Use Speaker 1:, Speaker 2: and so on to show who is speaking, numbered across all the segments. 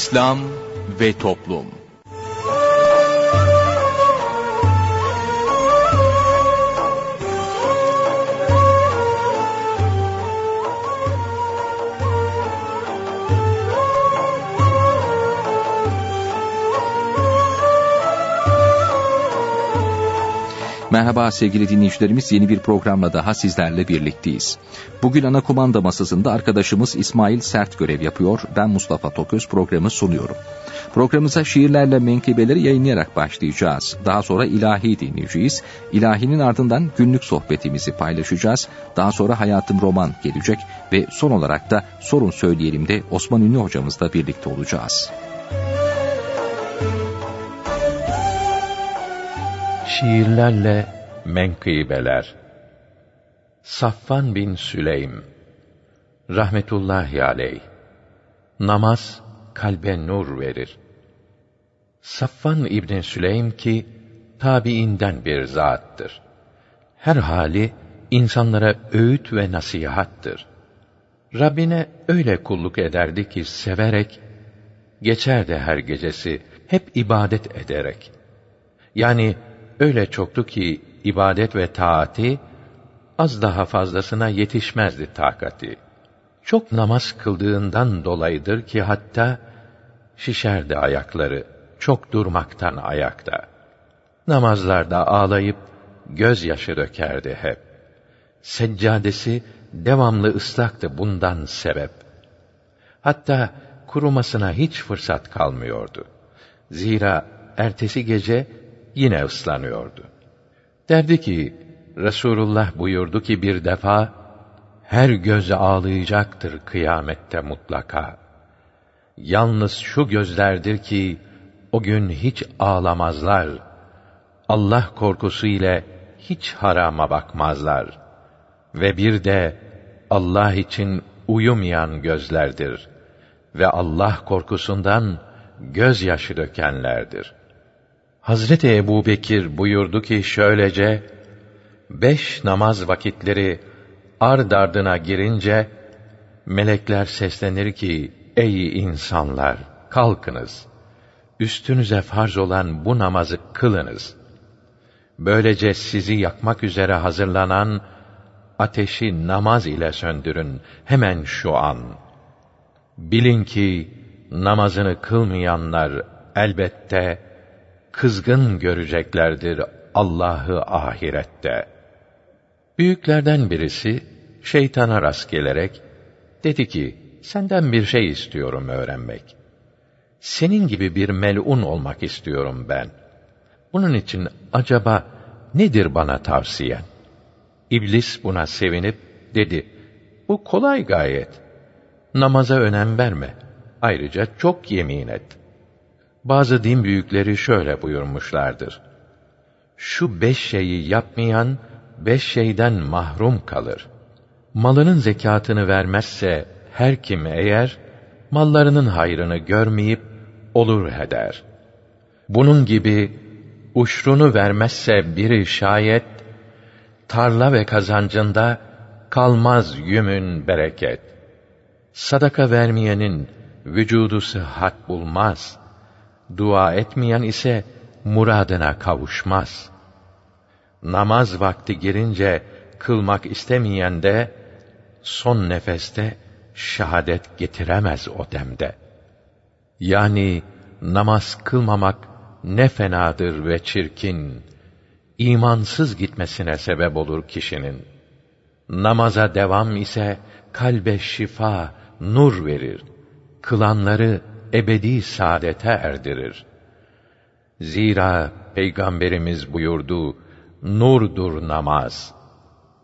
Speaker 1: İslam ve Toplum Merhaba sevgili dinleyicilerimiz yeni bir programla daha sizlerle birlikteyiz. Bugün ana kumanda masasında arkadaşımız İsmail Sert görev yapıyor. Ben Mustafa Toköz programı sunuyorum. Programımıza şiirlerle menkıbeleri yayınlayarak başlayacağız. Daha sonra ilahi dinleyeceğiz. İlahinin ardından günlük sohbetimizi paylaşacağız. Daha sonra Hayatım Roman gelecek ve son olarak da Sorun Söyleyelim de Osman Ünlü hocamızla birlikte olacağız.
Speaker 2: Şiirlerle menkıbeler Safvan bin Süleym Rahmetullahi aleyh Namaz kalbe nur verir. Safvan İbn Süleym ki tabiinden bir zattır. Her hali insanlara öğüt ve nasihattır. Rabbine öyle kulluk ederdi ki severek geçerdi her gecesi hep ibadet ederek. Yani öyle çoktu ki ibadet ve taati az daha fazlasına yetişmezdi takati. Çok namaz kıldığından dolayıdır ki hatta şişerdi ayakları çok durmaktan ayakta. Namazlarda ağlayıp gözyaşı dökerdi hep. Seccadesi devamlı ıslaktı bundan sebep. Hatta kurumasına hiç fırsat kalmıyordu. Zira ertesi gece yine ıslanıyordu. Derdi ki, Resulullah buyurdu ki bir defa, her göz ağlayacaktır kıyamette mutlaka. Yalnız şu gözlerdir ki, o gün hiç ağlamazlar. Allah korkusu ile hiç harama bakmazlar. Ve bir de Allah için uyumayan gözlerdir ve Allah korkusundan gözyaşı dökenlerdir.'' Hazreti Ebu Bekir buyurdu ki şöylece, beş namaz vakitleri ard ardına girince, melekler seslenir ki, ey insanlar, kalkınız, üstünüze farz olan bu namazı kılınız. Böylece sizi yakmak üzere hazırlanan ateşi namaz ile söndürün hemen şu an. Bilin ki namazını kılmayanlar elbette kızgın göreceklerdir Allah'ı ahirette. Büyüklerden birisi şeytana rast gelerek dedi ki: Senden bir şey istiyorum öğrenmek. Senin gibi bir melun olmak istiyorum ben. Bunun için acaba nedir bana tavsiyen? İblis buna sevinip dedi: Bu kolay gayet. Namaza önem verme. Ayrıca çok yemin et. Bazı din büyükleri şöyle buyurmuşlardır. Şu beş şeyi yapmayan, beş şeyden mahrum kalır. Malının zekatını vermezse, her kim eğer, mallarının hayrını görmeyip, olur heder. Bunun gibi, uşrunu vermezse biri şayet, tarla ve kazancında, kalmaz yümün bereket. Sadaka vermeyenin, vücudu sıhhat bulmaz.'' Dua etmeyen ise muradına kavuşmaz. Namaz vakti girince kılmak istemeyen de son nefeste şahadet getiremez o demde. Yani namaz kılmamak ne fenadır ve çirkin, imansız gitmesine sebep olur kişinin. Namaza devam ise kalbe şifa, nur verir. Kılanları ebedi saadete erdirir. Zira Peygamberimiz buyurdu, nurdur namaz.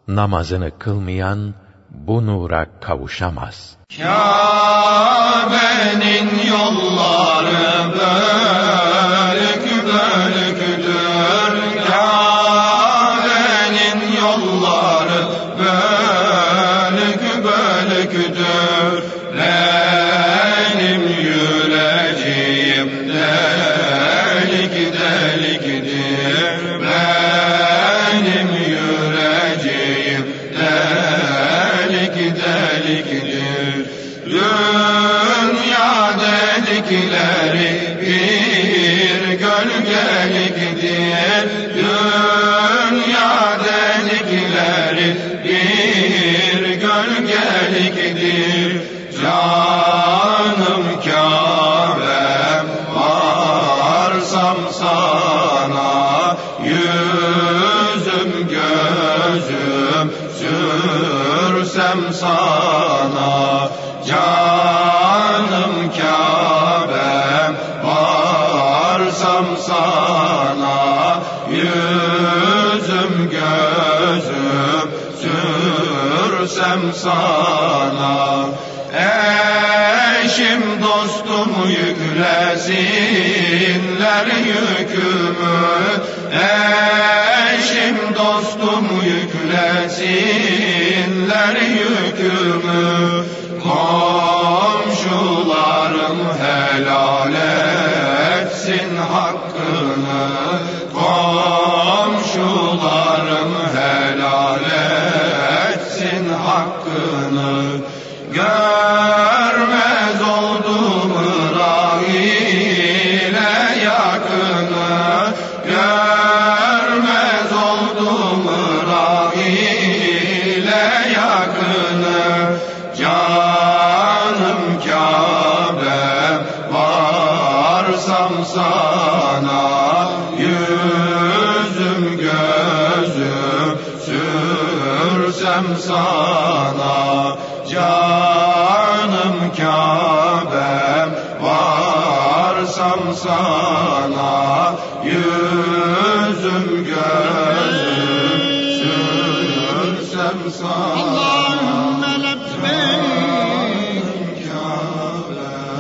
Speaker 2: Namazını kılmayan bu nura kavuşamaz.
Speaker 3: Kâbe'nin yolları bölük. Sorsam sana yüzüm gözüm Sürsem sana. Eşim dostum yüklesinler yükümü. Eşim dostum
Speaker 4: yüklesin.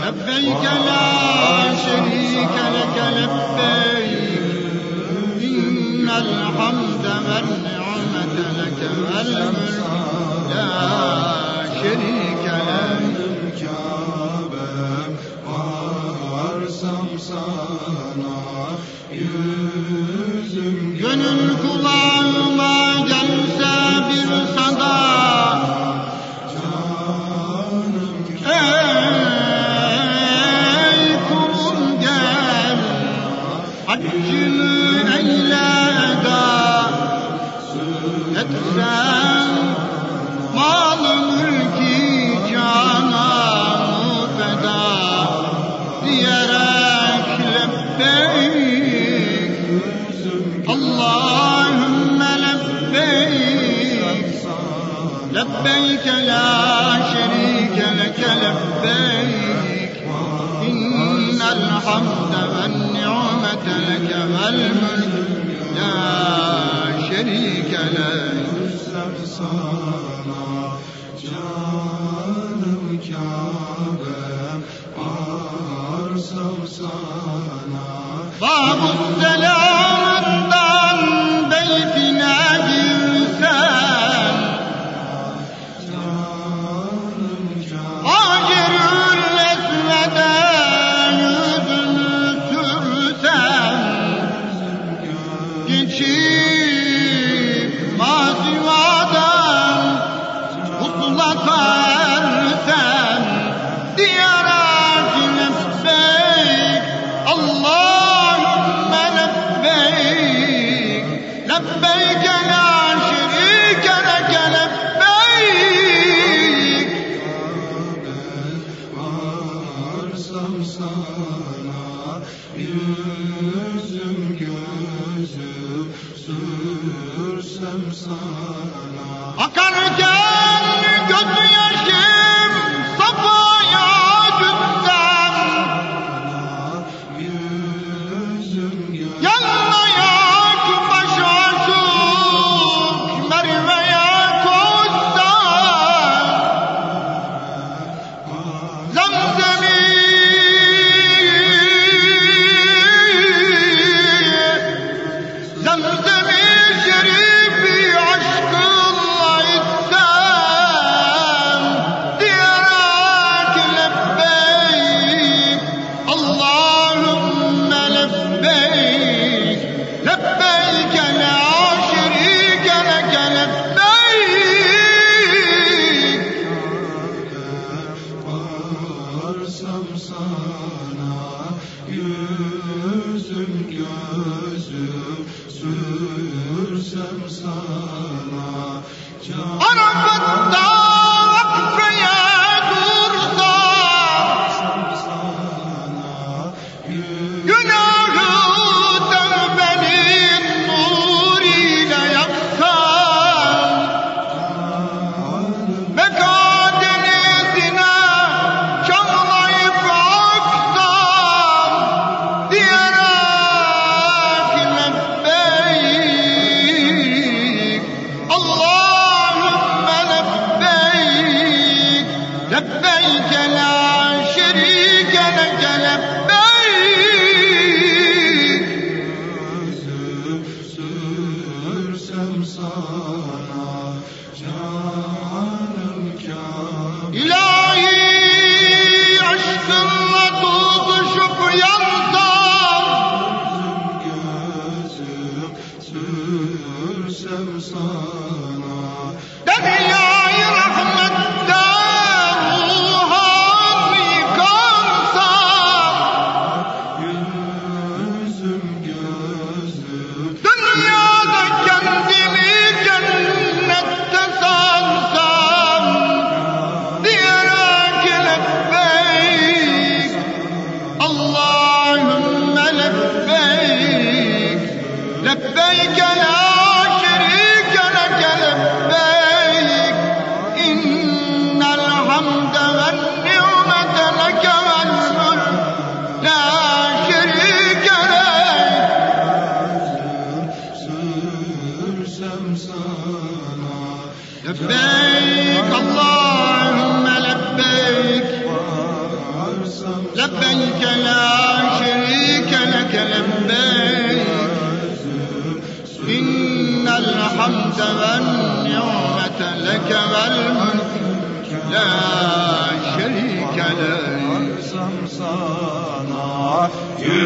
Speaker 4: لبيك لا شريك لك لبيك إن الحمد والنعمة لك والملك لا شريك لك
Speaker 3: Kabe'm Bağırsam sana yüzüm
Speaker 4: Gönül kulağıma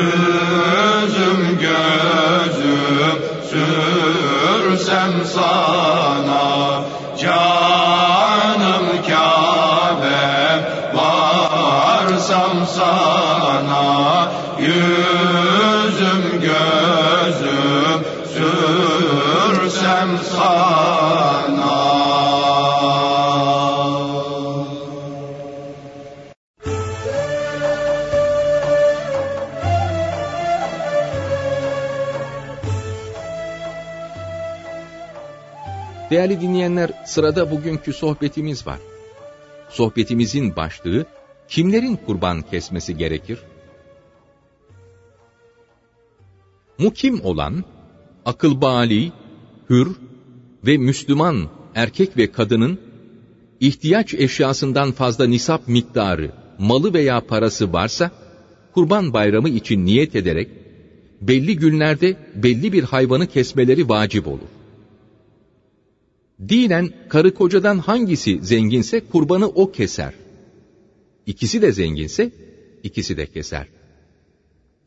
Speaker 3: Yüzüm gözüm sürsem sana Canım Kabe varsam sana. Yüzüm gözüm sürsem sana
Speaker 1: Değerli dinleyenler, sırada bugünkü sohbetimiz var. Sohbetimizin başlığı, kimlerin kurban kesmesi gerekir? Mukim olan, akıl bali, hür ve Müslüman erkek ve kadının ihtiyaç eşyasından fazla nisap miktarı, malı veya parası varsa, kurban bayramı için niyet ederek, belli günlerde belli bir hayvanı kesmeleri vacip olur. Dinen karı kocadan hangisi zenginse kurbanı o keser. İkisi de zenginse ikisi de keser.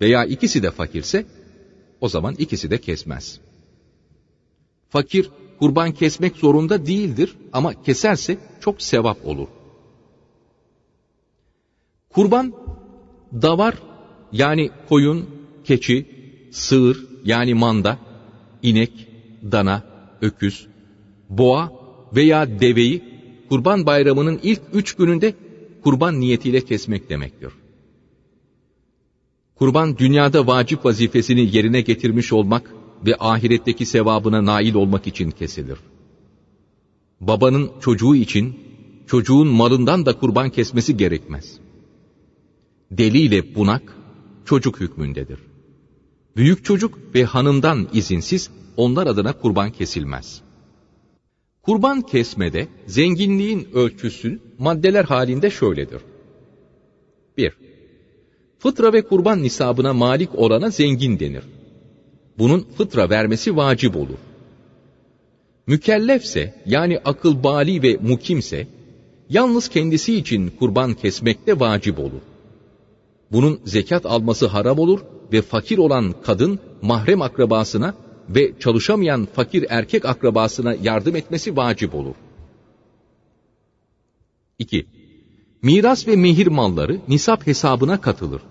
Speaker 1: Veya ikisi de fakirse o zaman ikisi de kesmez. Fakir kurban kesmek zorunda değildir ama keserse çok sevap olur. Kurban davar yani koyun, keçi, sığır yani manda, inek, dana, öküz, boğa veya deveyi kurban bayramının ilk üç gününde kurban niyetiyle kesmek demektir. Kurban dünyada vacip vazifesini yerine getirmiş olmak ve ahiretteki sevabına nail olmak için kesilir. Babanın çocuğu için çocuğun malından da kurban kesmesi gerekmez. Deliyle bunak çocuk hükmündedir. Büyük çocuk ve hanımdan izinsiz onlar adına kurban kesilmez. Kurban kesmede zenginliğin ölçüsü maddeler halinde şöyledir. 1. Fıtra ve kurban nisabına malik olana zengin denir. Bunun fıtra vermesi vacip olur. Mükellefse yani akıl bali ve mukimse yalnız kendisi için kurban kesmekte vacip olur. Bunun zekat alması haram olur ve fakir olan kadın mahrem akrabasına ve çalışamayan fakir erkek akrabasına yardım etmesi vacip olur. 2. Miras ve mehir malları nisap hesabına katılır.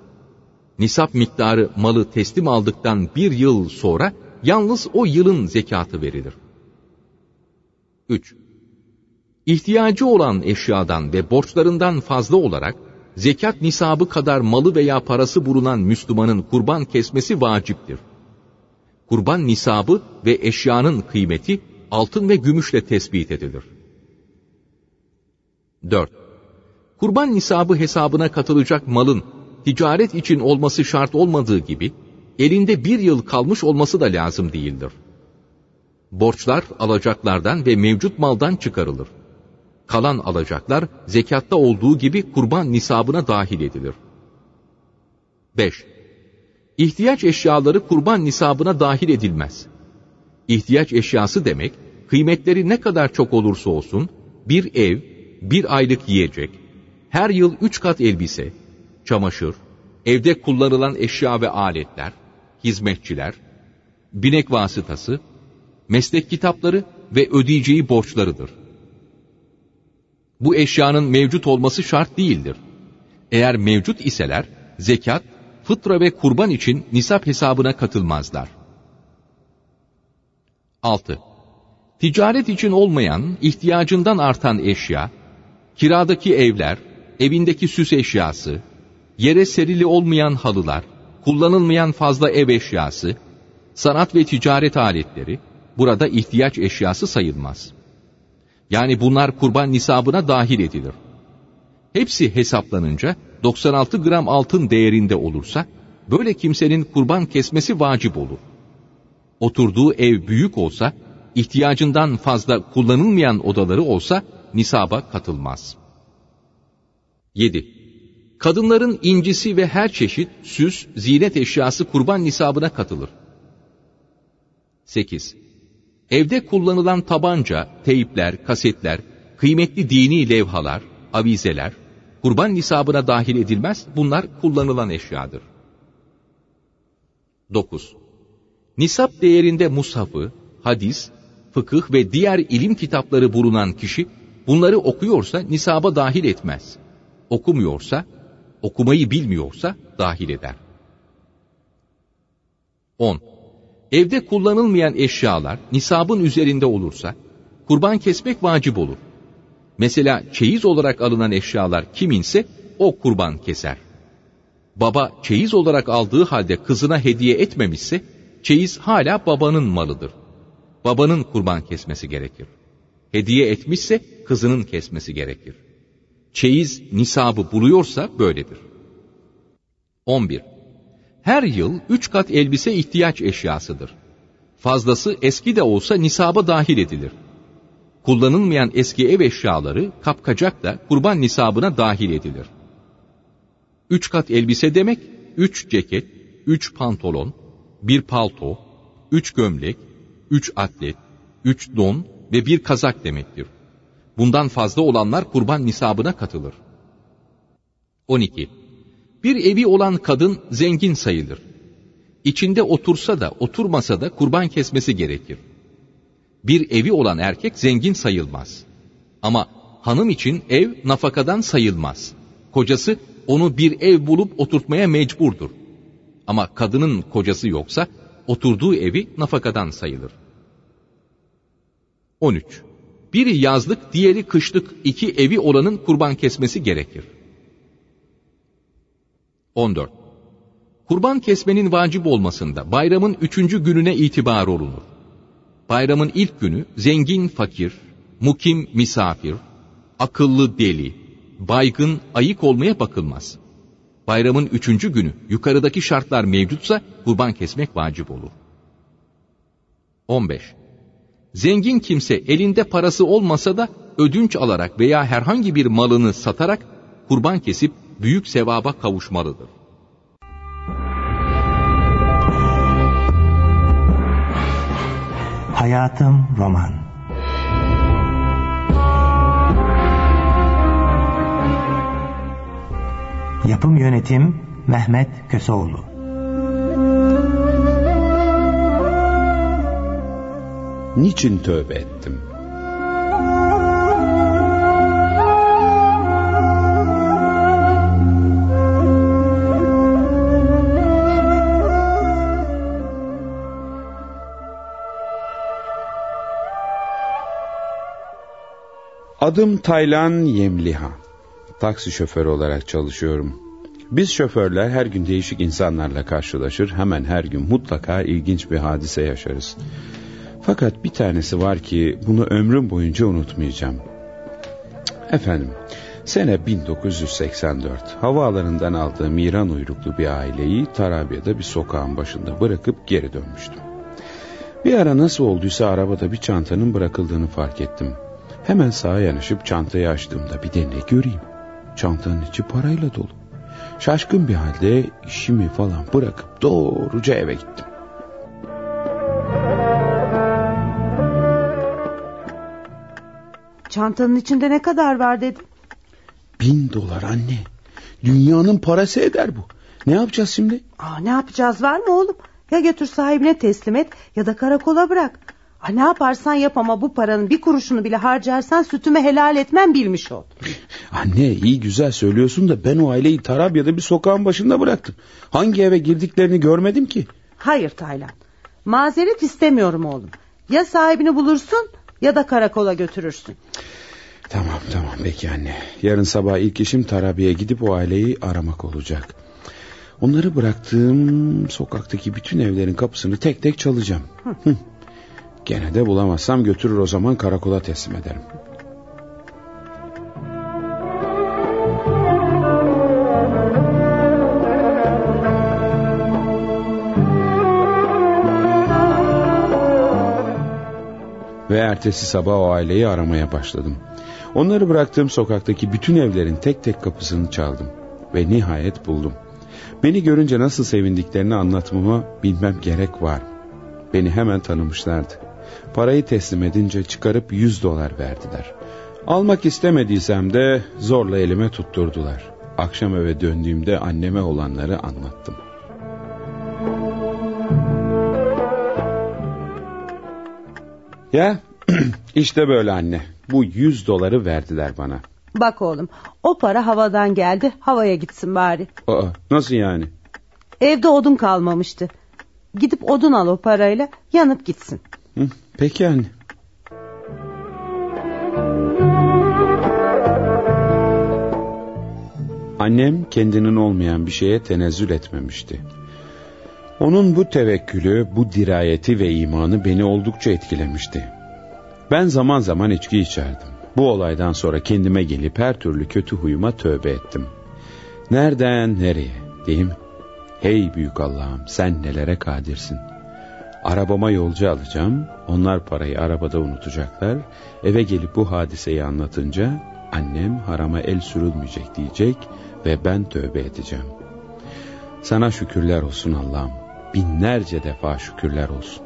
Speaker 1: Nisap miktarı malı teslim aldıktan bir yıl sonra yalnız o yılın zekatı verilir. 3. İhtiyacı olan eşyadan ve borçlarından fazla olarak zekat nisabı kadar malı veya parası bulunan Müslümanın kurban kesmesi vaciptir. Kurban nisabı ve eşyanın kıymeti altın ve gümüşle tespit edilir. 4. Kurban nisabı hesabına katılacak malın ticaret için olması şart olmadığı gibi, elinde bir yıl kalmış olması da lazım değildir. Borçlar alacaklardan ve mevcut maldan çıkarılır. Kalan alacaklar zekatta olduğu gibi kurban nisabına dahil edilir. 5. İhtiyaç eşyaları kurban nisabına dahil edilmez. İhtiyaç eşyası demek, kıymetleri ne kadar çok olursa olsun, bir ev, bir aylık yiyecek, her yıl üç kat elbise, çamaşır, evde kullanılan eşya ve aletler, hizmetçiler, binek vasıtası, meslek kitapları ve ödeyeceği borçlarıdır. Bu eşyanın mevcut olması şart değildir. Eğer mevcut iseler, zekat, fıtra ve kurban için nisap hesabına katılmazlar. 6. Ticaret için olmayan, ihtiyacından artan eşya, kiradaki evler, evindeki süs eşyası, yere serili olmayan halılar, kullanılmayan fazla ev eşyası, sanat ve ticaret aletleri, burada ihtiyaç eşyası sayılmaz. Yani bunlar kurban nisabına dahil edilir. Hepsi hesaplanınca 96 gram altın değerinde olursa, böyle kimsenin kurban kesmesi vacip olur. Oturduğu ev büyük olsa, ihtiyacından fazla kullanılmayan odaları olsa, nisaba katılmaz. 7. Kadınların incisi ve her çeşit süs, zinet eşyası kurban nisabına katılır. 8. Evde kullanılan tabanca, teyipler, kasetler, kıymetli dini levhalar, avizeler, kurban nisabına dahil edilmez, bunlar kullanılan eşyadır. 9. Nisap değerinde mushafı, hadis, fıkıh ve diğer ilim kitapları bulunan kişi, bunları okuyorsa nisaba dahil etmez. Okumuyorsa, okumayı bilmiyorsa dahil eder. 10. Evde kullanılmayan eşyalar nisabın üzerinde olursa, kurban kesmek vacip olur. Mesela çeyiz olarak alınan eşyalar kiminse o kurban keser. Baba çeyiz olarak aldığı halde kızına hediye etmemişse, çeyiz hala babanın malıdır. Babanın kurban kesmesi gerekir. Hediye etmişse kızının kesmesi gerekir. Çeyiz nisabı buluyorsa böyledir. 11. Her yıl üç kat elbise ihtiyaç eşyasıdır. Fazlası eski de olsa nisaba dahil edilir. Kullanılmayan eski ev eşyaları kapkacak da kurban nisabına dahil edilir. Üç kat elbise demek, üç ceket, üç pantolon, bir palto, üç gömlek, üç atlet, üç don ve bir kazak demektir. Bundan fazla olanlar kurban nisabına katılır. 12. Bir evi olan kadın zengin sayılır. İçinde otursa da oturmasa da kurban kesmesi gerekir. Bir evi olan erkek zengin sayılmaz. Ama hanım için ev nafakadan sayılmaz. Kocası onu bir ev bulup oturtmaya mecburdur. Ama kadının kocası yoksa oturduğu evi nafakadan sayılır. 13. Biri yazlık, diğeri kışlık iki evi olanın kurban kesmesi gerekir. 14. Kurban kesmenin vacip olmasında bayramın üçüncü gününe itibar olunur. Bayramın ilk günü zengin fakir, mukim misafir, akıllı deli, baygın ayık olmaya bakılmaz. Bayramın üçüncü günü yukarıdaki şartlar mevcutsa kurban kesmek vacip olur. 15. Zengin kimse elinde parası olmasa da ödünç alarak veya herhangi bir malını satarak kurban kesip büyük sevaba kavuşmalıdır.
Speaker 5: Hayatım Roman Yapım Yönetim Mehmet Köseoğlu
Speaker 2: Niçin tövbe ettim?
Speaker 6: Adım Taylan Yemliha. Taksi şoförü olarak çalışıyorum. Biz şoförler her gün değişik insanlarla karşılaşır, hemen her gün mutlaka ilginç bir hadise yaşarız. Fakat bir tanesi var ki bunu ömrüm boyunca unutmayacağım. Efendim, sene 1984. Havaalanından aldığım İran uyruklu bir aileyi Tarabya'da bir sokağın başında bırakıp geri dönmüştüm. Bir ara nasıl olduysa arabada bir çantanın bırakıldığını fark ettim. Hemen sağa yanaşıp çantayı açtığımda bir de ne göreyim? Çantanın içi parayla dolu. Şaşkın bir halde işimi falan bırakıp doğruca eve gittim.
Speaker 7: Çantanın içinde ne kadar var dedim.
Speaker 6: Bin dolar anne. Dünyanın parası eder bu. Ne yapacağız şimdi?
Speaker 7: Aa, ne yapacağız var mı oğlum? Ya götür sahibine teslim et ya da karakola bırak. Aa, ne yaparsan yap ama bu paranın bir kuruşunu bile harcarsan sütümü helal etmem bilmiş ol.
Speaker 6: Anne iyi güzel söylüyorsun da ben o aileyi Tarabya'da bir sokağın başında bıraktım. Hangi eve girdiklerini görmedim ki.
Speaker 7: Hayır Taylan. Mazeret istemiyorum oğlum. Ya sahibini bulursun ya da karakola götürürsün.
Speaker 6: Tamam tamam peki anne. Yarın sabah ilk işim Tarabya'ya gidip o aileyi aramak olacak. Onları bıraktığım sokaktaki bütün evlerin kapısını tek tek çalacağım. Hı. Gene de bulamazsam götürür o zaman karakola teslim ederim. Ve ertesi sabah o aileyi aramaya başladım. Onları bıraktığım sokaktaki bütün evlerin tek tek kapısını çaldım. Ve nihayet buldum. Beni görünce nasıl sevindiklerini anlatmama bilmem gerek var. Beni hemen tanımışlardı. Parayı teslim edince çıkarıp yüz dolar verdiler. Almak istemediysem de zorla elime tutturdular. Akşam eve döndüğümde anneme olanları anlattım. Ya işte böyle anne. Bu yüz doları verdiler bana.
Speaker 7: Bak oğlum o para havadan geldi havaya gitsin bari.
Speaker 6: Aa, nasıl yani?
Speaker 7: Evde odun kalmamıştı. Gidip odun al o parayla yanıp gitsin.
Speaker 6: Hı, peki anne. Annem kendinin olmayan bir şeye tenezzül etmemişti. Onun bu tevekkülü, bu dirayeti ve imanı beni oldukça etkilemişti. Ben zaman zaman içki içerdim. Bu olaydan sonra kendime gelip her türlü kötü huyuma tövbe ettim. Nereden nereye değil mi? Hey büyük Allah'ım sen nelere kadirsin. Arabama yolcu alacağım, onlar parayı arabada unutacaklar. Eve gelip bu hadiseyi anlatınca annem harama el sürülmeyecek diyecek ve ben tövbe edeceğim. Sana şükürler olsun Allah'ım. Binlerce defa şükürler olsun.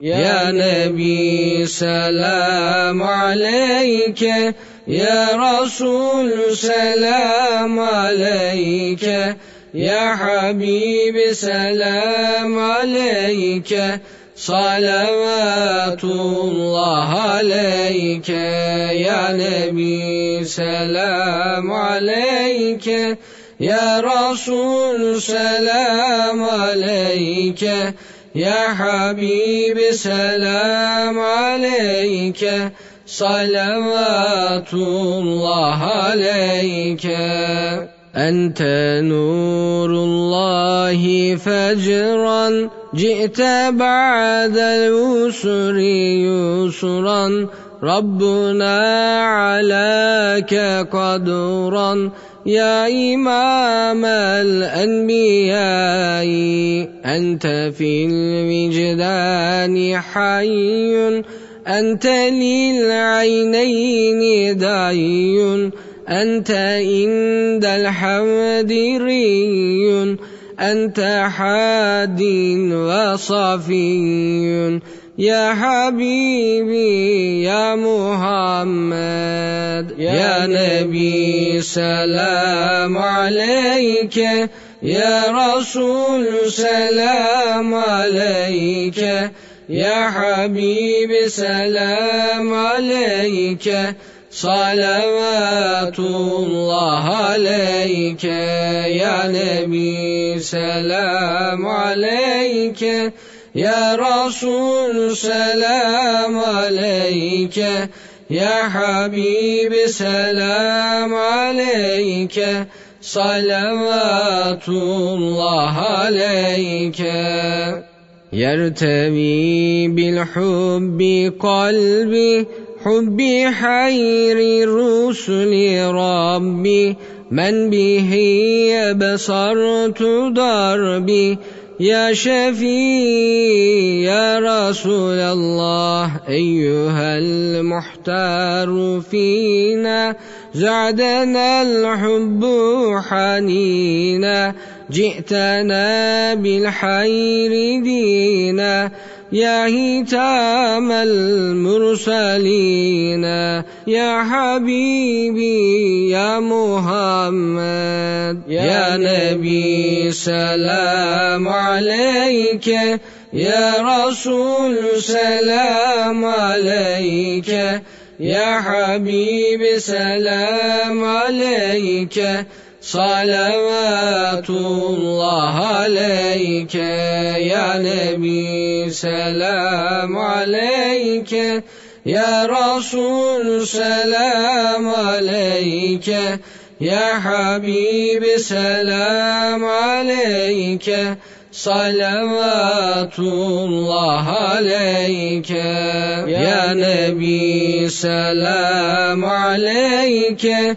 Speaker 8: Ya Nebi selam aleyke Ya Resul selam aleyke Ya Habibi selam aleyke Salavatullah aleyke ya Nebi selam aleyke. Ya Resul selam aleyke. Ya Habibi selam aleyke. Salavatullah aleyke. Ente nurullahi fecran. جئت بعد اليسر يسرا ربنا علاك قدرا. يا إمام الأنبياء أنت في الوجدان حي أنت للعينين داعي أنت عند الحمد ري أنت حاد وصفي يا حبيبي يا محمد يا نبي سلام عليك. يا رسول سلام عليك. يا حبيبي سلام عليك. Salavatullah aleyke ya Nebi selam aleyke. Ya Resul selam aleyke. Ya Habibi selam aleyke. Salavatullah aleyke. Yertevi bil hubbi kalbi. حب خير الرسل ربي من به بصرت دربي. يا شفيع يا رسول الله أيها المحتار فينا. زعدنا الحب حنينا جئتنا بالحير دينا. يا هتام المرسلين يا حبيبي يا محمد يا نبي سلام عليك يا رسول سلام عليك يا حبيبي سلام عليك Salavatullah aleyke ya Nebi selam aleyke ya Resul selam aleyke ya Habibi selam aleyke Salavatullah aleyke Ya Nebi selam aleyke.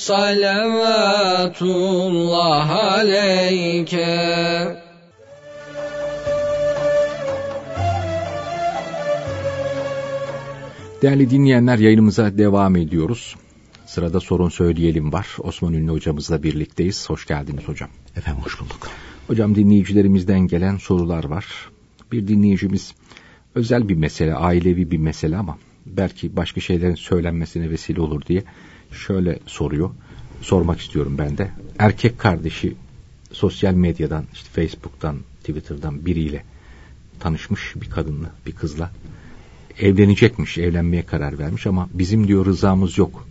Speaker 8: salavatullah aleyke
Speaker 1: Değerli dinleyenler yayınımıza devam ediyoruz. Sırada sorun söyleyelim var. Osman Ünlü hocamızla birlikteyiz. Hoş geldiniz hocam.
Speaker 9: Efendim hoş bulduk.
Speaker 1: Hocam dinleyicilerimizden gelen sorular var. Bir dinleyicimiz özel bir mesele, ailevi bir mesele ama belki başka şeylerin söylenmesine vesile olur diye şöyle soruyor. Sormak istiyorum ben de. Erkek kardeşi sosyal medyadan, işte Facebook'tan, Twitter'dan biriyle tanışmış bir kadınla, bir kızla evlenecekmiş, evlenmeye karar vermiş ama bizim diyor rızamız yok.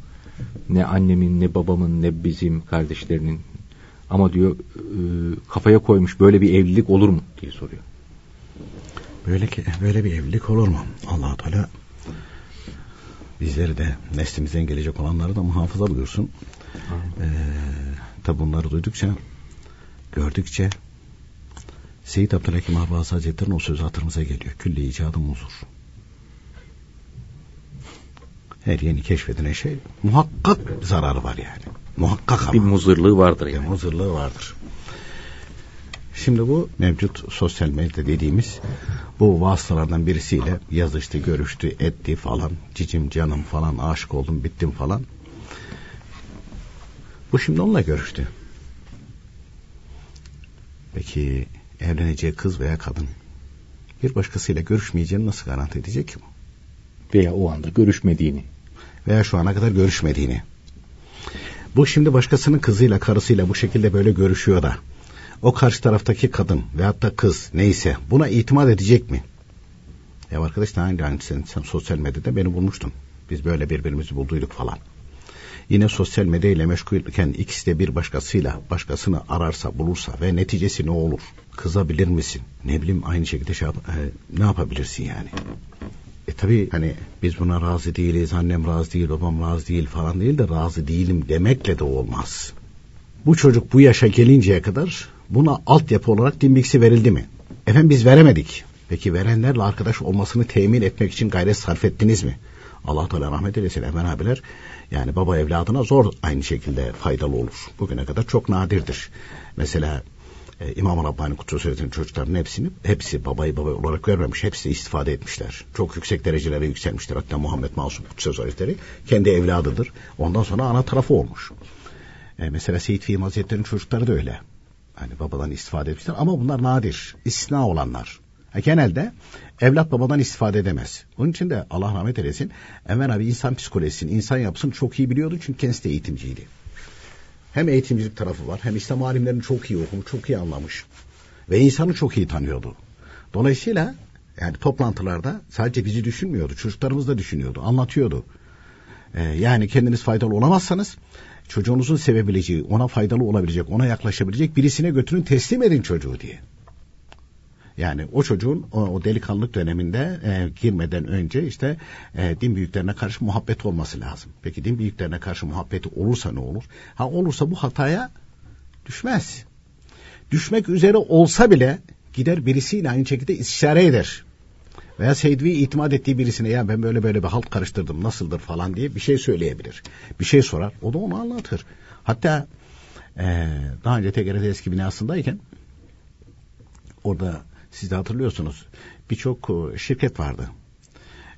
Speaker 1: Ne annemin, ne babamın, ne bizim kardeşlerinin ama diyor e, kafaya koymuş böyle bir evlilik olur mu diye soruyor.
Speaker 9: Böyle ki böyle bir evlilik olur mu? Allah Teala bizleri de neslimizden gelecek olanları da muhafaza buyursun. Ee, tabi bunları duydukça gördükçe Seyyid Abdülhakim Abbas Hazretleri'nin o sözü hatırımıza geliyor. Külli icadım huzur. Her yeni keşfedilen şey muhakkak zararı var yani. Muhakkak ama.
Speaker 1: Bir muzırlığı vardır yani.
Speaker 9: Bir muzırlığı vardır. Şimdi bu mevcut sosyal medya dediğimiz bu vasıtalardan birisiyle yazıştı, görüştü, etti falan. Cicim canım falan aşık oldum, bittim falan. Bu şimdi onunla görüştü. Peki evleneceği kız veya kadın bir başkasıyla görüşmeyeceğini nasıl garanti edecek ki bu?
Speaker 1: Veya o anda görüşmediğini.
Speaker 9: Veya şu ana kadar görüşmediğini. Bu şimdi başkasının kızıyla karısıyla bu şekilde böyle görüşüyor da o karşı taraftaki kadın veyahut da kız neyse buna itimat edecek mi? Ya arkadaş daha önce hani sen, sen sosyal medyada beni bulmuştun. Biz böyle birbirimizi bulduyduk falan. Yine sosyal medya ile meşgulken ikisi de bir başkasıyla başkasını ararsa bulursa ve neticesi ne olur? Kızabilir misin? Ne bileyim aynı şekilde şey e, ne yapabilirsin yani? E tabi hani biz buna razı değiliz, annem razı değil, babam razı değil falan değil de razı değilim demekle de olmaz. Bu çocuk bu yaşa gelinceye kadar buna altyapı olarak dimbiksi verildi mi? Efendim biz veremedik. Peki verenlerle arkadaş olmasını temin etmek için gayret sarf ettiniz mi? Allah Teala rahmet eylesin Emen abiler. Yani baba evladına zor aynı şekilde faydalı olur. Bugüne kadar çok nadirdir. Mesela e, İmam Rabbani Kutsu Hazretleri'nin çocukların hepsini hepsi babayı baba olarak görmemiş. Hepsi istifade etmişler. Çok yüksek derecelere yükselmiştir. Hatta Muhammed Masum Kutsu Hazretleri kendi evladıdır. Ondan sonra ana tarafı olmuş. E, mesela Seyit Fihim Hazretleri'nin çocukları da öyle. Hani babadan istifade etmişler ama bunlar nadir. istisna olanlar. Ha, genelde evlat babadan istifade edemez. Onun için de Allah rahmet eylesin. Enver abi insan psikolojisini, insan yapısını çok iyi biliyordu çünkü kendisi de eğitimciydi. Hem eğitimcilik tarafı var hem İslam alimlerini çok iyi okumuş, çok iyi anlamış. Ve insanı çok iyi tanıyordu. Dolayısıyla yani toplantılarda sadece bizi düşünmüyordu. Çocuklarımız da düşünüyordu, anlatıyordu. Ee, yani kendiniz faydalı olamazsanız çocuğunuzun sevebileceği, ona faydalı olabilecek, ona yaklaşabilecek birisine götürün teslim edin çocuğu diye. Yani o çocuğun o, o delikanlılık döneminde e, girmeden önce işte e, din büyüklerine karşı muhabbet olması lazım. Peki din büyüklerine karşı muhabbeti olursa ne olur? Ha olursa bu hataya düşmez. Düşmek üzere olsa bile gider birisiyle aynı şekilde istişare eder. Veya sevdiği itimat ettiği birisine ya ben böyle böyle bir halt karıştırdım nasıldır falan diye bir şey söyleyebilir. Bir şey sorar o da onu anlatır. Hatta e, daha önce TGRT eski binasındayken orada siz de hatırlıyorsunuz birçok şirket vardı.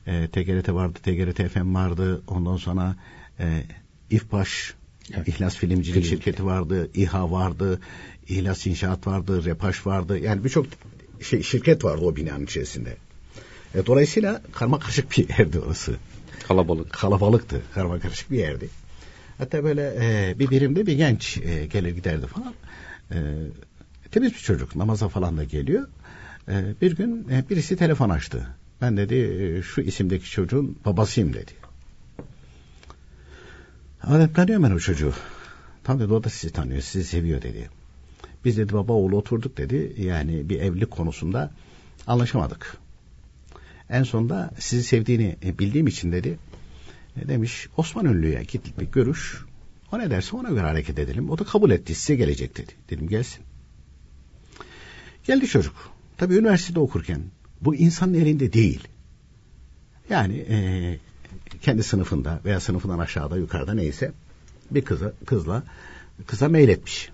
Speaker 9: E, TGRT vardı, TGRT FM vardı. Ondan sonra e, İFBAŞ, evet. İhlas Filmcilik Film. Şirketi vardı, İHA vardı, İhlas İnşaat vardı, Repaş vardı. Yani birçok şey şirket vardı o binanın içerisinde. E, dolayısıyla karma karışık bir yerdi orası.
Speaker 1: Kalabalık.
Speaker 9: Kalabalıktı. Karma karışık bir yerdi. Hatta böyle e, bir birimde bir genç e, gelir giderdi falan. E, temiz bir çocuk. Namaza falan da geliyor. E, bir gün e, birisi telefon açtı. Ben dedi e, şu isimdeki çocuğun babasıyım dedi. Adam tanıyorum ben o çocuğu. Tam dedi o da sizi tanıyor, sizi seviyor dedi. Biz dedi baba oğlu oturduk dedi. Yani bir evlilik konusunda anlaşamadık. En sonunda sizi sevdiğini e, bildiğim için dedi. E, demiş Osman Ünlü'ye git bir görüş. O ne derse ona göre hareket edelim. O da kabul etti size gelecek dedi. Dedim gelsin. Geldi çocuk. Tabii üniversitede okurken bu insanın elinde değil. Yani e, kendi sınıfında veya sınıfından aşağıda yukarıda neyse bir kıza kızla kıza meyletmiş.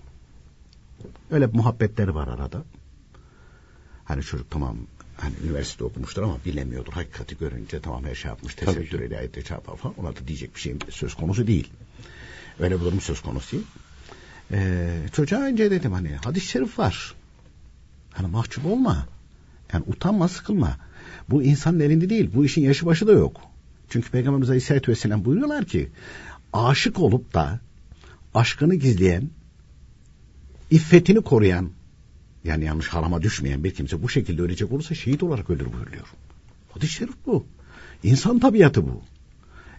Speaker 9: Öyle muhabbetleri var arada. Hani çocuk tamam hani üniversite okumuştur ama bilemiyordur. Hakikati görünce tamam her şey yapmış. Tesettür edayette çarpar falan. Ona da diyecek bir şey söz konusu değil. Öyle bir durum söz konusu değil. Ee, çocuğa önce dedim hani hadis-i şerif var. Hani mahcup olma. Yani utanma sıkılma. Bu insanın elinde değil. Bu işin yaşı başı da yok. Çünkü Peygamberimiz Aleyhisselatü Vesselam buyuruyorlar ki aşık olup da aşkını gizleyen iffetini koruyan yani yanlış harama düşmeyen bir kimse bu şekilde ölecek olursa şehit olarak ölür buyuruyor. Hadis-i şerif bu. İnsan tabiatı bu.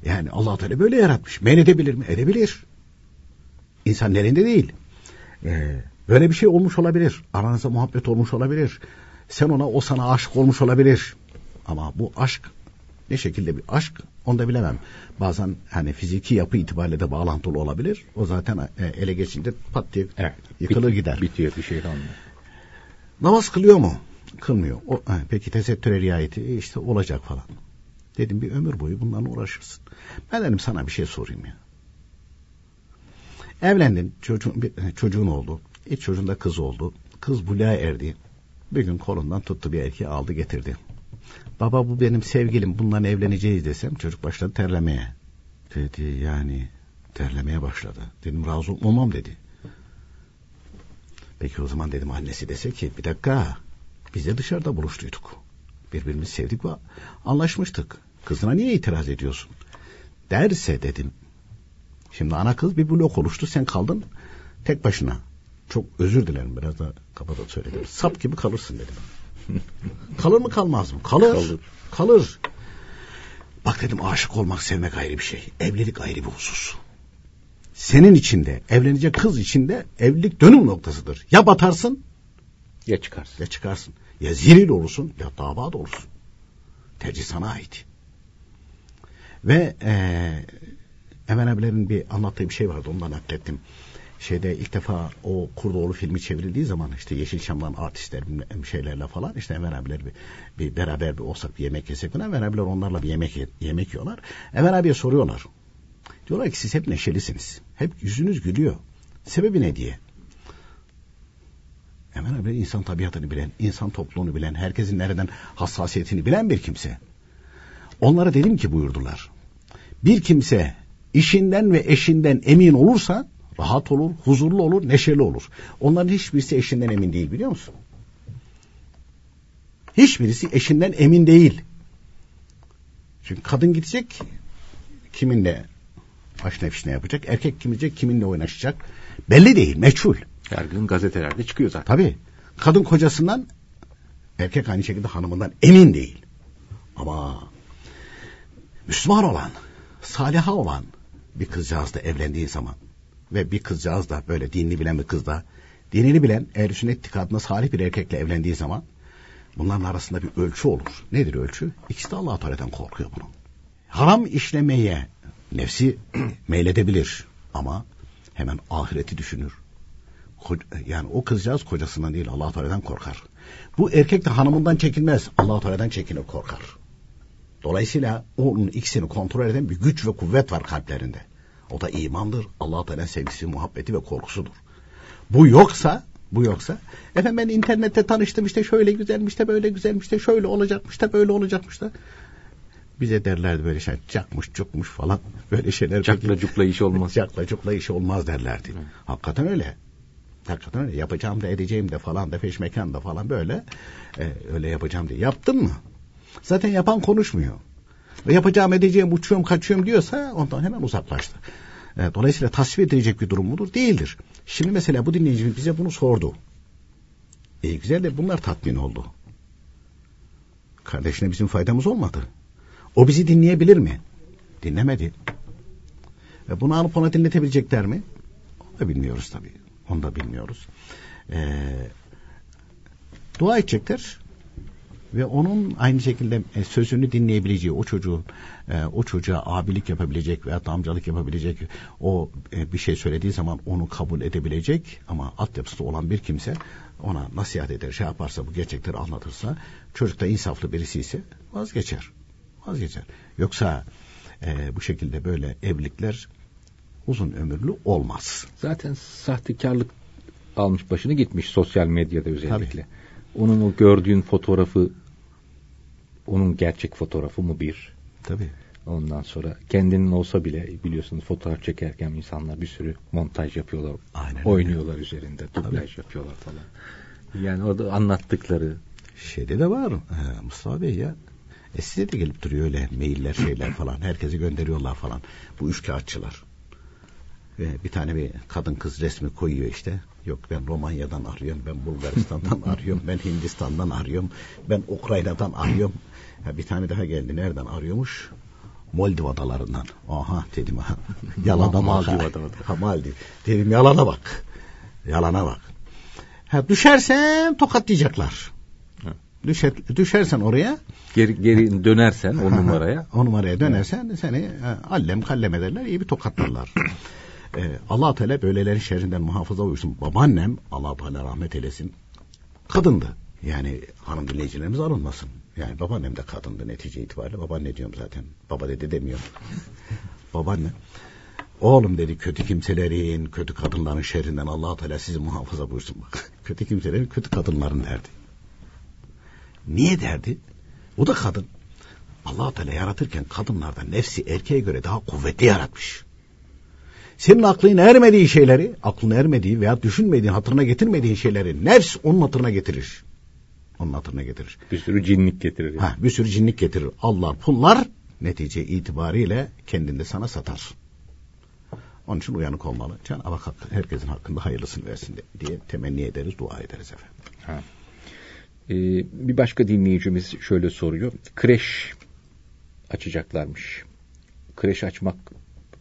Speaker 9: Yani allah Teala böyle yaratmış. Men edebilir mi? Edebilir. İnsan elinde değil. Ee, böyle bir şey olmuş olabilir. Aranızda muhabbet olmuş olabilir. Sen ona o sana aşık olmuş olabilir. Ama bu aşk ne şekilde bir aşk onu da bilemem. Bazen hani fiziki yapı itibariyle de bağlantılı olabilir. O zaten e, ele geçince pat diye evet, yıkılır bit, gider.
Speaker 1: Bitiyor bir şey olmuyor.
Speaker 9: Namaz kılıyor mu? Kılmıyor. O, he, peki tesettüre riayeti e, işte olacak falan. Dedim bir ömür boyu bundan uğraşırsın. Ben dedim sana bir şey sorayım ya. Evlendin, çocuğun, bir, e, çocuğun oldu. İlk çocuğun da kız oldu. Kız buluğa erdi. Bir gün kolundan tuttu bir erkeği aldı getirdi. Baba bu benim sevgilim bundan evleneceğiz desem çocuk başladı terlemeye. Dedi yani terlemeye başladı. Dedim razı olmam dedi. Peki o zaman dedim annesi dese ki bir dakika biz de dışarıda buluştuyduk. Birbirimizi sevdik ve anlaşmıştık. Kızına niye itiraz ediyorsun? Derse dedim. Şimdi ana kız bir blok oluştu sen kaldın tek başına. Çok özür dilerim biraz da kafada söyledim. Sap gibi kalırsın dedim. Kalır mı kalmaz mı? Kalır. Kalır. Kalır. Bak dedim aşık olmak sevmek ayrı bir şey. Evlilik ayrı bir husus senin içinde, evlenecek kız içinde evlilik dönüm noktasıdır. Ya batarsın
Speaker 1: ya çıkarsın.
Speaker 9: Ya çıkarsın. Ya ziril olursun ya davat olursun. Tercih sana ait. Ve ee, Emen abilerin bir anlattığı bir şey vardı ondan naklettim. Şeyde ilk defa o Kurdoğlu filmi çevrildiği zaman işte Yeşilçam'dan artistler şeylerle falan işte Emen abiler bir, bir beraber bir olsak bir yemek yesek falan Emen abiler onlarla bir yemek yemek yiyorlar. Emen abiye soruyorlar Diyorlar ki siz hep neşelisiniz. Hep yüzünüz gülüyor. Sebebi ne diye. Hemen abi insan tabiatını bilen, insan topluluğunu bilen, herkesin nereden hassasiyetini bilen bir kimse. Onlara dedim ki buyurdular. Bir kimse işinden ve eşinden emin olursa rahat olur, huzurlu olur, neşeli olur. Onların hiçbirisi eşinden emin değil biliyor musun? Hiçbirisi eşinden emin değil. Çünkü kadın gidecek kiminle aş nefsine yapacak. Erkek kim gidecek kiminle oynaşacak. Belli değil meçhul.
Speaker 1: Her gün gazetelerde çıkıyor zaten.
Speaker 9: Tabii. Kadın kocasından erkek aynı şekilde hanımından emin değil. Ama Müslüman olan, saliha olan bir kızcağızla evlendiği zaman ve bir kızcağız da böyle dinini bilen bir kız da dinini bilen ehl sünnet itikadına salih bir erkekle evlendiği zaman bunların arasında bir ölçü olur. Nedir ölçü? İkisi de Allah Teala'dan korkuyor bunun. Haram işlemeye nefsi meyledebilir ama hemen ahireti düşünür. Yani o kızcağız kocasından değil Allah Teala'dan korkar. Bu erkek de hanımından çekinmez. Allah Teala'dan çekinir korkar. Dolayısıyla onun ikisini kontrol eden bir güç ve kuvvet var kalplerinde. O da imandır. Allah Teala sevgisi, muhabbeti ve korkusudur. Bu yoksa, bu yoksa efendim ben internette tanıştım işte şöyle güzelmiş de böyle güzelmiş de şöyle olacakmış da böyle olacakmış da bize derlerdi böyle şey cakmış cukmuş falan böyle şeyler.
Speaker 1: Cakla cukla iş olmaz.
Speaker 9: Cakla cukla iş olmaz derlerdi. Hı. Hakikaten öyle. Hakikaten öyle. Yapacağım da edeceğim de falan da peşmekan da falan böyle e, öyle yapacağım diye. Yaptın mı? Zaten yapan konuşmuyor. Ve yapacağım edeceğim uçuyorum kaçıyorum diyorsa ondan hemen uzaklaştı. E, dolayısıyla tasvip edilecek bir durum mudur? Değildir. Şimdi mesela bu dinleyicimiz bize bunu sordu. E güzel de bunlar tatmin oldu. Kardeşine bizim faydamız olmadı. O bizi dinleyebilir mi? Dinlemedi. E bunu alıp ona dinletebilecekler mi? Onu da bilmiyoruz tabii. Onu da bilmiyoruz. E, dua edecekler ve onun aynı şekilde e, sözünü dinleyebileceği o çocuğun e, o çocuğa abilik yapabilecek veya amcalık yapabilecek o e, bir şey söylediği zaman onu kabul edebilecek ama altyapısı olan bir kimse ona nasihat eder şey yaparsa bu gerçekleri anlatırsa çocuk da insaflı birisi ise vazgeçer vazgeçer yoksa e, bu şekilde böyle evlilikler uzun ömürlü olmaz.
Speaker 1: Zaten sahtekarlık almış başını gitmiş sosyal medyada özellikle. Tabii. Onun o gördüğün fotoğrafı onun gerçek fotoğrafı mı bir?
Speaker 9: Tabii.
Speaker 1: Ondan sonra kendinin olsa bile biliyorsunuz fotoğraf çekerken insanlar bir sürü montaj yapıyorlar. Aynen oynuyorlar öyle. üzerinde. Dublaj yapıyorlar falan. Yani orada anlattıkları.
Speaker 9: Şeyde de var ee, Mustafa Bey ya. E size de gelip duruyor öyle mailler şeyler falan. Herkesi gönderiyorlar falan. Bu üç kağıtçılar. Ve bir tane bir kadın kız resmi koyuyor işte. Yok ben Romanya'dan arıyorum, ben Bulgaristan'dan arıyorum, ben Hindistan'dan arıyorum, ben Ukrayna'dan arıyorum. Ya bir tane daha geldi. Nereden arıyormuş? Moldiv adalarından. Aha dedim ha. Yalana bak. Maldiv ha, Maldiv. Dedim yalana bak. Yalana bak. Ha, düşersen tokatlayacaklar. Düşer, düşersen oraya
Speaker 1: geri, geri dönersen o numaraya
Speaker 9: o numaraya dönersen seni e, allem kallem ederler iyi bir tokatlarlar. ee, allah Teala böylelerin şerrinden muhafaza buyursun. Babaannem allah Teala rahmet eylesin kadındı. Yani hanım dinleyicilerimiz alınmasın. Yani babaannem de kadındı netice itibariyle. Babaanne diyorum zaten. Baba dedi demiyorum. babaanne. Oğlum dedi kötü kimselerin, kötü kadınların şerrinden allah Teala sizi muhafaza buyursun. Bak, kötü kimselerin, kötü kadınların derdi. Niye derdi? O da kadın. allah Teala yaratırken kadınlardan nefsi erkeğe göre daha kuvvetli yaratmış. Senin aklın ermediği şeyleri, aklın ermediği veya düşünmediğin, hatırına getirmediğin şeyleri nefs onun hatırına getirir. Onun hatırına getirir.
Speaker 1: Bir sürü cinlik getirir.
Speaker 9: Yani. Ha, bir sürü cinlik getirir. Allah pullar netice itibariyle kendinde sana satar. Onun için uyanık olmalı. Cenab-ı Hak herkesin hakkında hayırlısını versin diye temenni ederiz, dua ederiz efendim. Ha.
Speaker 1: Ee, bir başka dinleyicimiz şöyle soruyor. Kreş açacaklarmış. Kreş açmak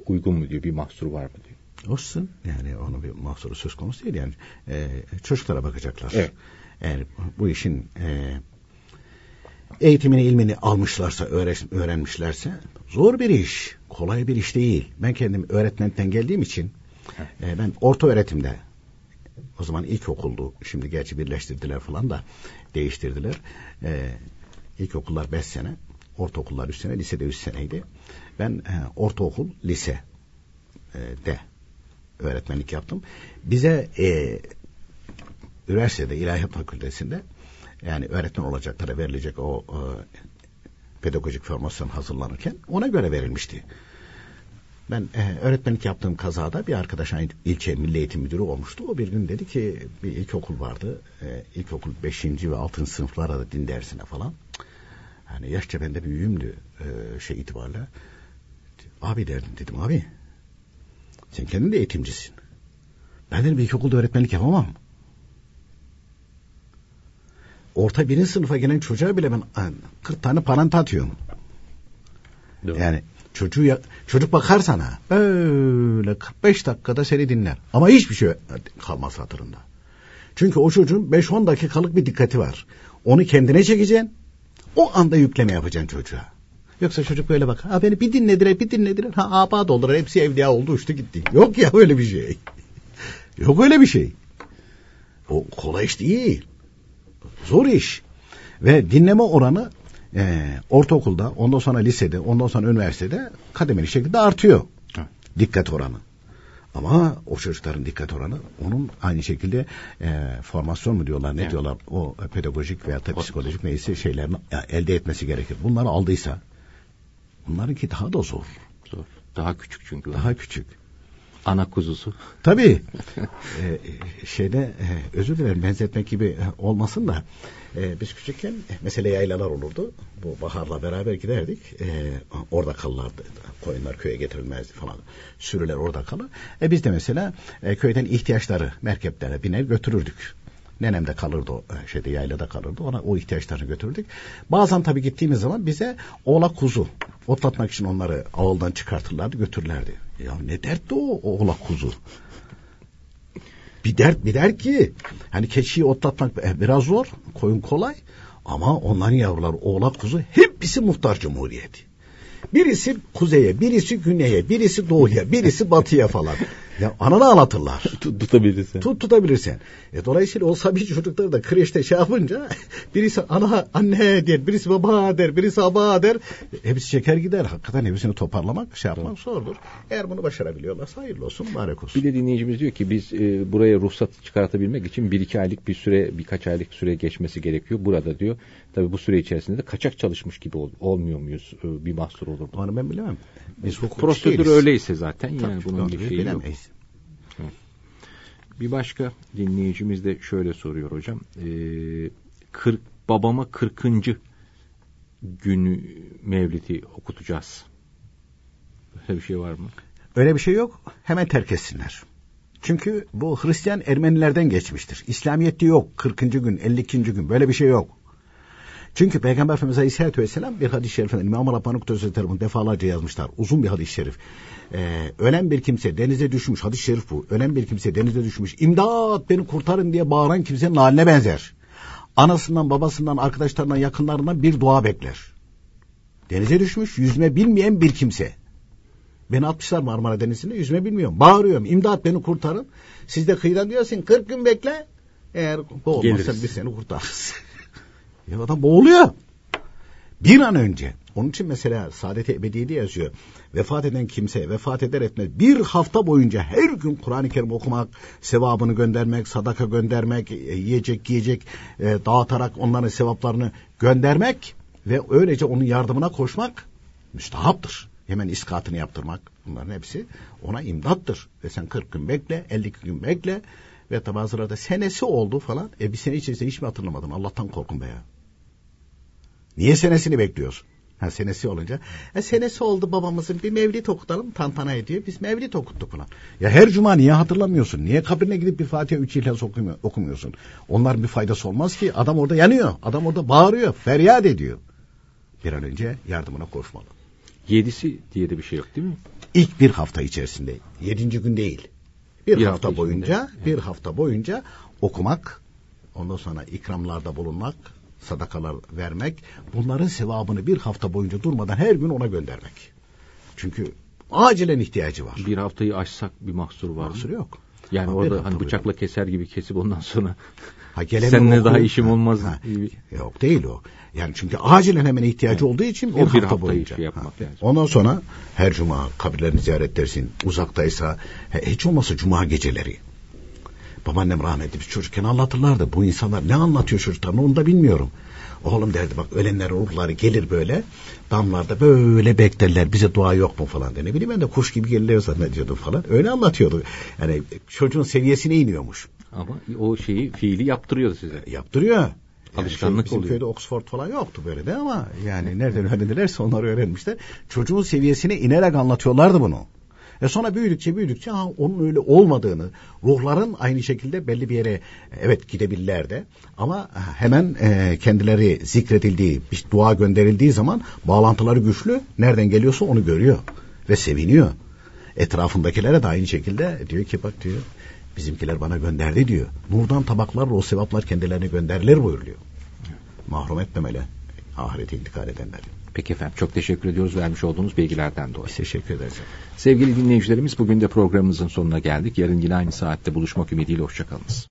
Speaker 1: uygun mu diyor, bir mahsur var mı diyor.
Speaker 9: Olsun. Yani onun bir mahsuru söz konusu değil. Yani e, çocuklara bakacaklar.
Speaker 1: Evet.
Speaker 9: Eğer bu işin e, eğitimini, ilmini almışlarsa, öğrenmişlerse zor bir iş, kolay bir iş değil. Ben kendim öğretmenden geldiğim için e, ben orta öğretimde o zaman ilkokuldu. Şimdi gerçi birleştirdiler falan da değiştirdiler. E, ilkokullar beş sene, ortaokullar üç sene, lisede üç seneydi. Ben e, ortaokul, lise e, de öğretmenlik yaptım. Bize e, üniversitede ilahiyat fakültesinde yani öğretmen olacaklara verilecek o e, pedagojik formasyon hazırlanırken ona göre verilmişti. Ben e, öğretmenlik yaptığım kazada bir arkadaş aynı ilçe milli eğitim müdürü olmuştu. O bir gün dedi ki bir ilkokul vardı. E, ilkokul 5. ve 6. sınıflara da din dersine falan. Hani yaşça bende büyüğümdü e, şey itibariyle. Abi derdim dedim abi. Sen kendin de eğitimcisin. Ben dedim ilkokulda öğretmenlik yapamam. Orta birinci sınıfa gelen çocuğa bile ben 40 tane parantı atıyorum.
Speaker 2: Doğru.
Speaker 9: Yani çocuğu ya, çocuk bakar sana böyle 45 dakikada seni dinler. Ama hiçbir şey kalmaz hatırında. Çünkü o çocuğun 5-10 dakikalık bir dikkati var. Onu kendine çekeceksin. O anda yükleme yapacaksın çocuğa. Yoksa çocuk böyle bak. Ha beni bir dinlediler bir dinlediler. Ha abad oldular hepsi evliya oldu uçtu gitti. Yok ya öyle bir şey. Yok öyle bir şey. O kolay iş değil. Zor iş. Ve dinleme oranı e, ortaokulda, ondan sonra lisede, ondan sonra üniversitede kademeli şekilde artıyor. Dikkat oranı. Ama o çocukların dikkat oranı onun aynı şekilde e, formasyon mu diyorlar ne
Speaker 1: Evet.
Speaker 9: diyorlar o pedagojik veya da psikolojik neyse şeylerini elde etmesi gerekir. Bunları aldıysa bunlarınki daha da zor.
Speaker 1: Zor. Daha küçük çünkü.
Speaker 9: Daha küçük.
Speaker 1: Ana kuzusu.
Speaker 9: Tabii. Ee, şeyde e, özür dilerim benzetmek gibi e, olmasın da e, biz küçükken e, mesela yaylalar olurdu. Bu baharla beraber giderdik. E, orada kalırlardı. Koyunlar köye getirilmezdi falan. Sürüler orada kalır. E, biz de mesela e, köyden ihtiyaçları merkeplere biner götürürdük. Nenem de kalırdı o e, şeyde yaylada kalırdı. Ona o ihtiyaçlarını götürdük. Bazen tabii gittiğimiz zaman bize oğlak kuzu otlatmak için onları ağıldan çıkartırlardı götürürlerdi. Ya ne dertti o oğlak kuzu? Bir dert bir dert ki hani keçiyi otlatmak e, biraz zor, koyun kolay ama onların yavruları oğlak kuzu hepsi muhtar cumhuriyeti. Birisi kuzeye, birisi güneye, birisi doğuya, birisi batıya falan. Ya ananı ağlatırlar.
Speaker 2: Tutabilirsin.
Speaker 9: Tut tutabilirsen. E, dolayısıyla o sabi çocukları da kreşte şey yapınca birisi ana anne der, birisi baba der, birisi aba der. E, Hepsi çeker gider. Hakikaten hepsini toparlamak, şey yapmak zordur. Eğer bunu başarabiliyorlarsa hayırlı olsun, mübarek olsun.
Speaker 1: Bir de dinleyicimiz diyor ki biz e, buraya ruhsat çıkartabilmek için bir iki aylık bir süre birkaç aylık süre geçmesi gerekiyor. Burada diyor tabii bu süre içerisinde de kaçak çalışmış gibi ol- olmuyor muyuz? E, bir mahsur olur mu?
Speaker 9: Onu ben bilemem. Biz hukukçu
Speaker 1: Prosedür
Speaker 9: değiliz.
Speaker 1: öyleyse zaten yani
Speaker 9: Tabii,
Speaker 1: bunun
Speaker 9: onu
Speaker 1: bir şeyi yok. Bir başka dinleyicimiz de şöyle soruyor hocam. Ee, 40 babama 40. günü mevlidi okutacağız. Böyle bir şey var mı?
Speaker 9: Öyle bir şey yok. Hemen terk etsinler. Çünkü bu Hristiyan Ermenilerden geçmiştir. İslamiyet'te yok. 40. gün, 52. gün böyle bir şey yok. Çünkü Peygamber Efendimiz Aleyhisselatü Vesselam bir hadis-i şerifinde İmam-ı Rabbani Kutusu tarafından defalarca yazmışlar. Uzun bir hadis-i şerif. Ee, ölen bir kimse denize düşmüş. Hadis-i şerif bu. Ölen bir kimse denize düşmüş. İmdat beni kurtarın diye bağıran kimsenin haline benzer. Anasından, babasından, arkadaşlarından, yakınlarından bir dua bekler. Denize düşmüş, yüzme bilmeyen bir kimse. Beni atmışlar Marmara Denizi'nde yüzme bilmiyorum. Bağırıyorum. İmdat beni kurtarın. Siz de kıyıdan diyorsun 40 gün bekle. Eğer boğulmazsa
Speaker 2: Geliriz.
Speaker 9: biz seni kurtarırız. ya adam boğuluyor. Bir an önce. Onun için mesela Saadet-i Ebediye'de yazıyor. Vefat eden kimse vefat eder etmez bir hafta boyunca her gün Kur'an-ı Kerim okumak, sevabını göndermek, sadaka göndermek, e, yiyecek giyecek e, dağıtarak onların sevaplarını göndermek ve öylece onun yardımına koşmak müstahaptır. Hemen iskatını yaptırmak bunların hepsi ona imdattır. Ve sen 40 gün bekle, 52 gün bekle ve tabi bazıları da senesi oldu falan. E bir sene içerisinde hiç mi hatırlamadın? Allah'tan korkun be ya. Niye senesini bekliyorsun? Ha senesi olunca. E senesi oldu babamızın bir mevlid okutalım tantana ediyor. Biz mevlid okuttuk falan. Ya her cuma niye hatırlamıyorsun? Niye kabrine gidip bir Fatiha üç İhlas okumuyor- okumuyorsun? Onların bir faydası olmaz ki. Adam orada yanıyor. Adam orada bağırıyor. Feryat ediyor. Bir an önce yardımına koşmalı.
Speaker 1: Yedisi diye de bir şey yok değil mi?
Speaker 9: İlk bir hafta içerisinde. Yedinci gün değil. Bir,
Speaker 1: Bir
Speaker 9: hafta,
Speaker 1: hafta
Speaker 9: boyunca
Speaker 1: içinde.
Speaker 9: bir hafta boyunca okumak, ondan sonra ikramlarda bulunmak, sadakalar vermek, bunların sevabını bir hafta boyunca durmadan her gün ona göndermek. Çünkü acilen ihtiyacı var.
Speaker 1: Bir haftayı aşsak bir mahsur var
Speaker 9: Mahsuru
Speaker 1: mı?
Speaker 9: yok.
Speaker 1: Yani
Speaker 9: Ama
Speaker 1: orada
Speaker 9: hafta
Speaker 1: hani bıçakla keser gibi kesip ondan sonra
Speaker 9: Ha,
Speaker 1: seninle
Speaker 9: oku-
Speaker 1: daha işim
Speaker 9: Ha,
Speaker 1: olmaz.
Speaker 9: ha.
Speaker 1: gibi.
Speaker 9: Yok değil o. Yani çünkü acilen hemen ihtiyacı olduğu için bir,
Speaker 1: O bir
Speaker 9: hafta boyunca.
Speaker 1: şey yapmak lazım.
Speaker 9: Ondan sonra her cuma kabirlerini ziyaret edersin. Uzaktaysa hiç olmazsa cuma geceleri. Babaannem rahmetli biz çocukken anlatırlardı. Bu insanlar ne anlatıyor çocuklarına onu da bilmiyorum. Oğlum derdi bak ölenler ruhları gelir böyle damlarda böyle beklerler bize dua yok mu falan de ne bileyim ben de kuş gibi gelirler zannediyordum falan öyle anlatıyordu. Yani çocuğun seviyesine iniyormuş.
Speaker 1: Ama o şeyi fiili yaptırıyor size.
Speaker 9: Yaptırıyor. Yani
Speaker 1: Alışkanlık
Speaker 9: bizim
Speaker 1: oluyor.
Speaker 9: köyde Oxford falan yoktu böyle de ama yani nereden öğrendilerse onları öğrenmişler. Çocuğun seviyesine inerek anlatıyorlardı bunu. E sonra büyüdükçe büyüdükçe ha, onun öyle olmadığını, ruhların aynı şekilde belli bir yere evet gidebilirler de ama hemen e, kendileri zikredildiği, bir dua gönderildiği zaman bağlantıları güçlü, nereden geliyorsa onu görüyor ve seviniyor. Etrafındakilere de aynı şekilde diyor ki bak diyor bizimkiler bana gönderdi diyor. Nurdan tabaklarla o sevaplar kendilerine gönderilir buyuruyor. Mahrum etmemeli ahirete intikal edenleri.
Speaker 1: Peki efendim çok teşekkür ediyoruz vermiş olduğunuz bilgilerden dolayı.
Speaker 9: Teşekkür ederiz.
Speaker 1: Sevgili dinleyicilerimiz bugün de programımızın sonuna geldik. Yarın yine aynı saatte buluşmak ümidiyle hoşçakalınız.